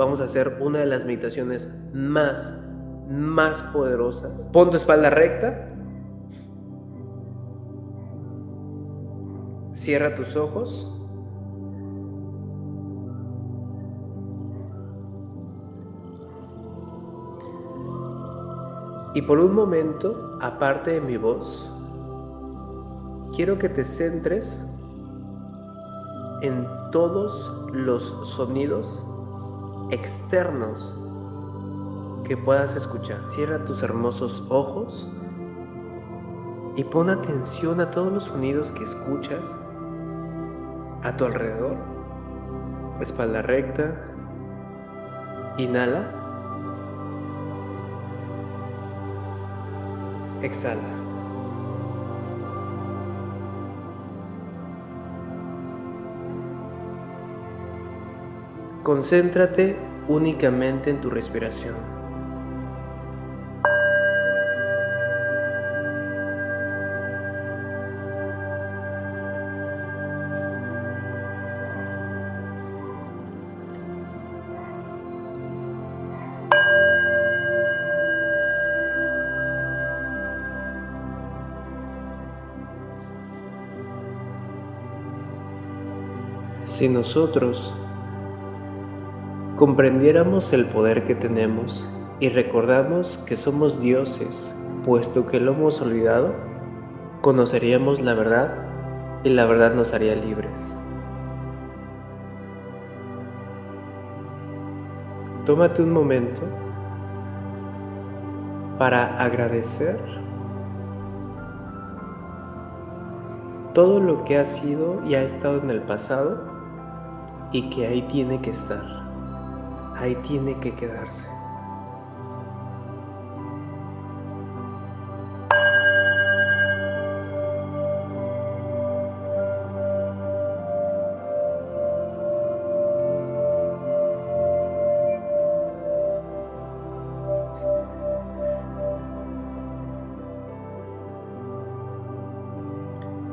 vamos a hacer una de las meditaciones más, más poderosas. Pon tu espalda recta. Cierra tus ojos. Y por un momento, aparte de mi voz, quiero que te centres en todos los sonidos externos que puedas escuchar. Cierra tus hermosos ojos y pon atención a todos los sonidos que escuchas a tu alrededor. Espalda recta. Inhala. Exhala. Concéntrate únicamente en tu respiración. Si nosotros comprendiéramos el poder que tenemos y recordamos que somos dioses, puesto que lo hemos olvidado, conoceríamos la verdad y la verdad nos haría libres. Tómate un momento para agradecer todo lo que ha sido y ha estado en el pasado y que ahí tiene que estar ahí tiene que quedarse.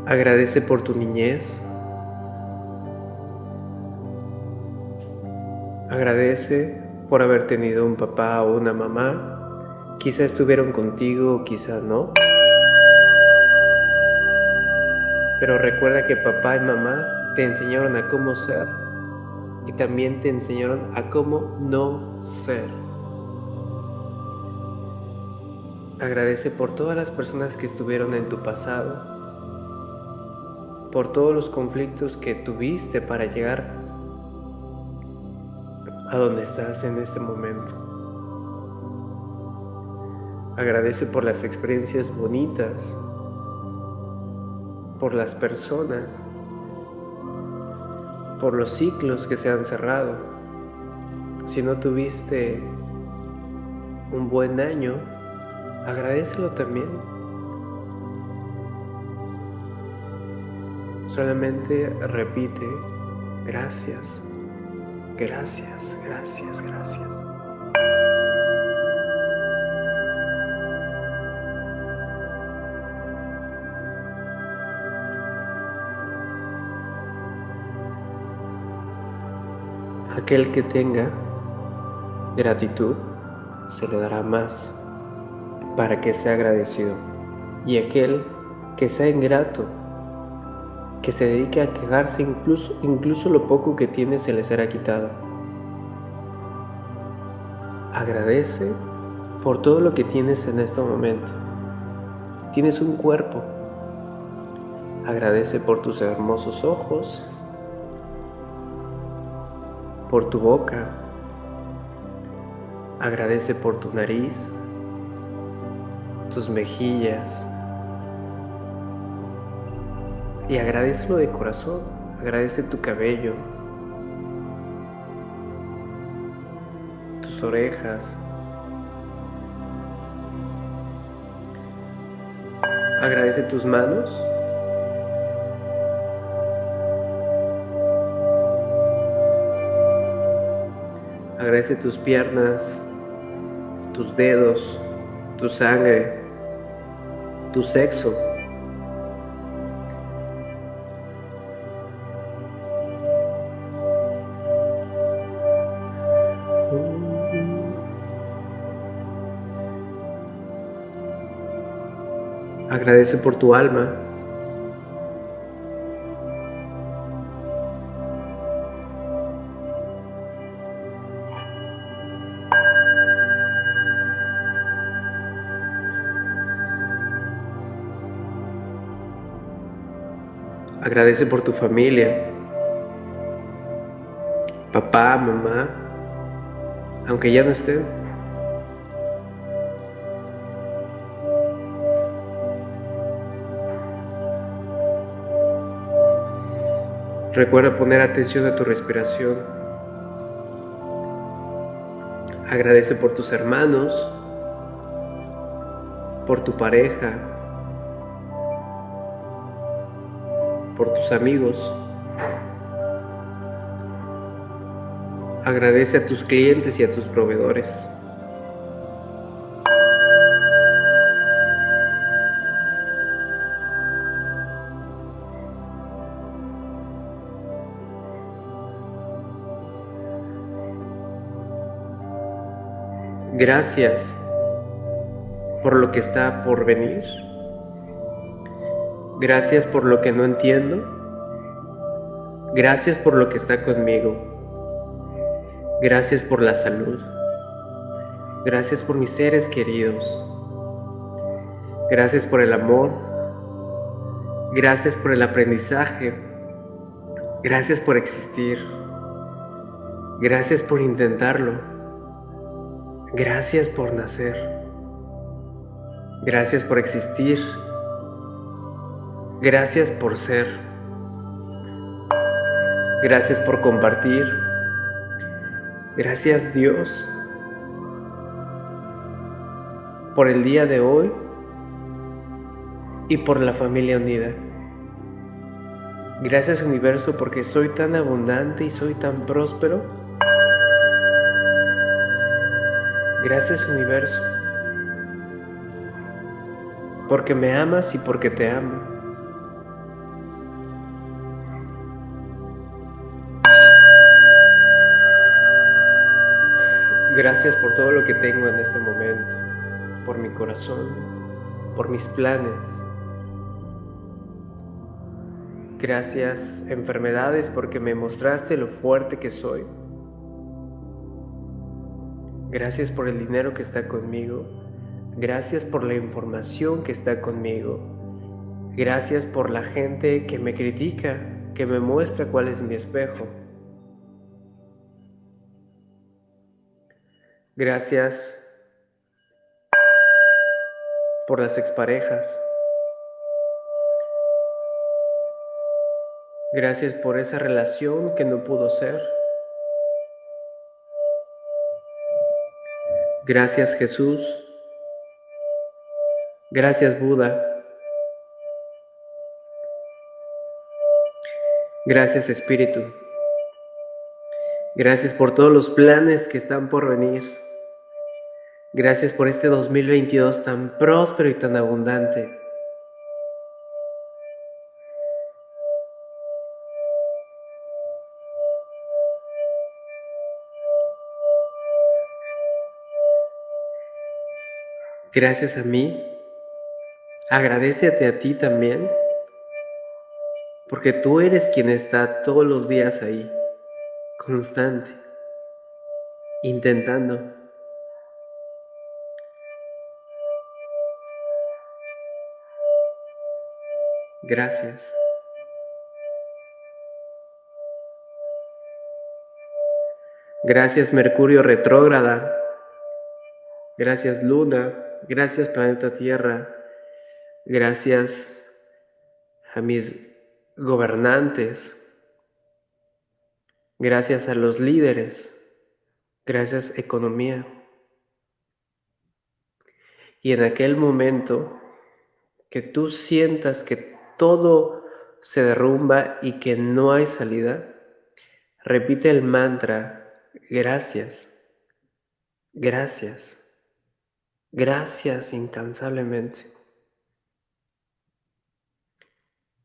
Agradece por tu niñez, Agradece por haber tenido un papá o una mamá. Quizá estuvieron contigo, quizá no. Pero recuerda que papá y mamá te enseñaron a cómo ser y también te enseñaron a cómo no ser. Agradece por todas las personas que estuvieron en tu pasado, por todos los conflictos que tuviste para llegar a donde estás en este momento. Agradece por las experiencias bonitas, por las personas, por los ciclos que se han cerrado. Si no tuviste un buen año, agradecelo también. Solamente repite, gracias, Gracias, gracias, gracias. Aquel que tenga gratitud se le dará más para que sea agradecido. Y aquel que sea ingrato que se dedique a quejarse, incluso, incluso lo poco que tiene se le será quitado. Agradece por todo lo que tienes en este momento. Tienes un cuerpo. Agradece por tus hermosos ojos, por tu boca. Agradece por tu nariz, tus mejillas, y agradecelo de corazón. Agradece tu cabello, tus orejas. Agradece tus manos. Agradece tus piernas, tus dedos, tu sangre, tu sexo. Agradece por tu alma. Agradece por tu familia, papá, mamá, aunque ya no estén. Recuerda poner atención a tu respiración. Agradece por tus hermanos, por tu pareja, por tus amigos. Agradece a tus clientes y a tus proveedores. Gracias por lo que está por venir. Gracias por lo que no entiendo. Gracias por lo que está conmigo. Gracias por la salud. Gracias por mis seres queridos. Gracias por el amor. Gracias por el aprendizaje. Gracias por existir. Gracias por intentarlo. Gracias por nacer. Gracias por existir. Gracias por ser. Gracias por compartir. Gracias Dios por el día de hoy y por la familia unida. Gracias universo porque soy tan abundante y soy tan próspero. Gracias universo porque me amas y porque te amo. Gracias por todo lo que tengo en este momento, por mi corazón, por mis planes. Gracias enfermedades porque me mostraste lo fuerte que soy. Gracias por el dinero que está conmigo. Gracias por la información que está conmigo. Gracias por la gente que me critica, que me muestra cuál es mi espejo. Gracias por las exparejas. Gracias por esa relación que no pudo ser. Gracias Jesús. Gracias Buda. Gracias Espíritu. Gracias por todos los planes que están por venir. Gracias por este 2022 tan próspero y tan abundante. Gracias a mí, agradecete a ti también, porque tú eres quien está todos los días ahí, constante, intentando Gracias. Gracias Mercurio retrógrada. Gracias Luna. Gracias planeta Tierra. Gracias a mis gobernantes. Gracias a los líderes. Gracias economía. Y en aquel momento que tú sientas que todo se derrumba y que no hay salida, repite el mantra, gracias, gracias, gracias incansablemente.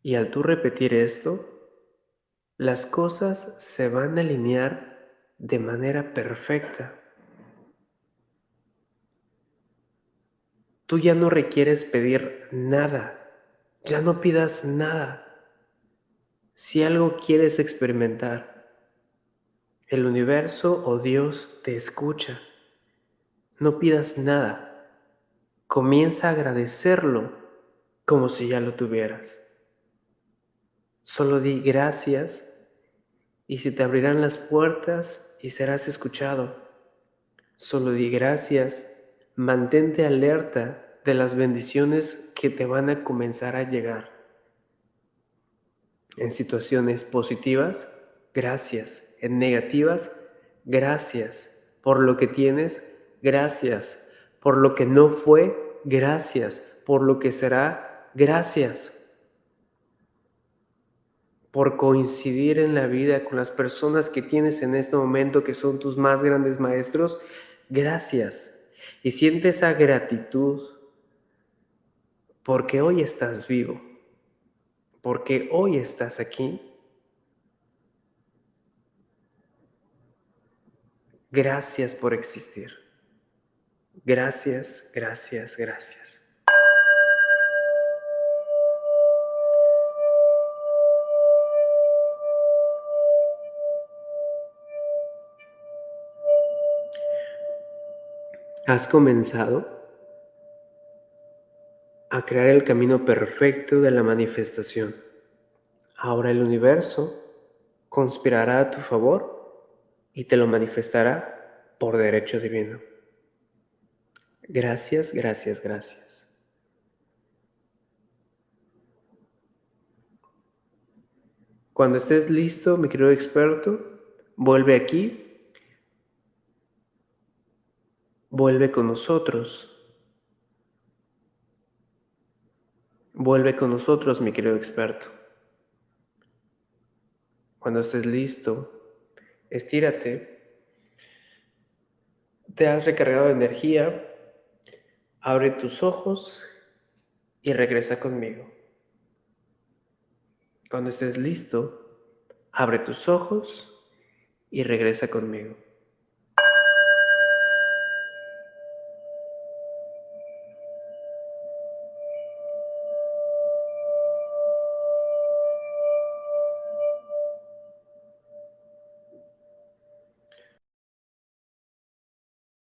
Y al tú repetir esto, las cosas se van a alinear de manera perfecta. Tú ya no requieres pedir nada, ya no pidas nada. Si algo quieres experimentar, el universo o Dios te escucha. No pidas nada. Comienza a agradecerlo como si ya lo tuvieras. Solo di gracias y se te abrirán las puertas y serás escuchado. Solo di gracias, mantente alerta de las bendiciones que te van a comenzar a llegar. En situaciones positivas, gracias. En negativas, gracias. Por lo que tienes, gracias. Por lo que no fue, gracias. Por lo que será, gracias. Por coincidir en la vida con las personas que tienes en este momento que son tus más grandes maestros, gracias. Y siente esa gratitud porque hoy estás vivo, porque hoy estás aquí. Gracias por existir. Gracias, gracias, gracias. Has comenzado a crear el camino perfecto de la manifestación. Ahora el universo conspirará a tu favor y te lo manifestará por derecho divino. Gracias, gracias, gracias. Cuando estés listo, mi querido experto, vuelve aquí, vuelve con nosotros Vuelve con nosotros, mi querido experto. Cuando estés listo, estírate. Te has recargado de energía. Abre tus ojos y regresa conmigo. Cuando estés listo, abre tus ojos y regresa conmigo.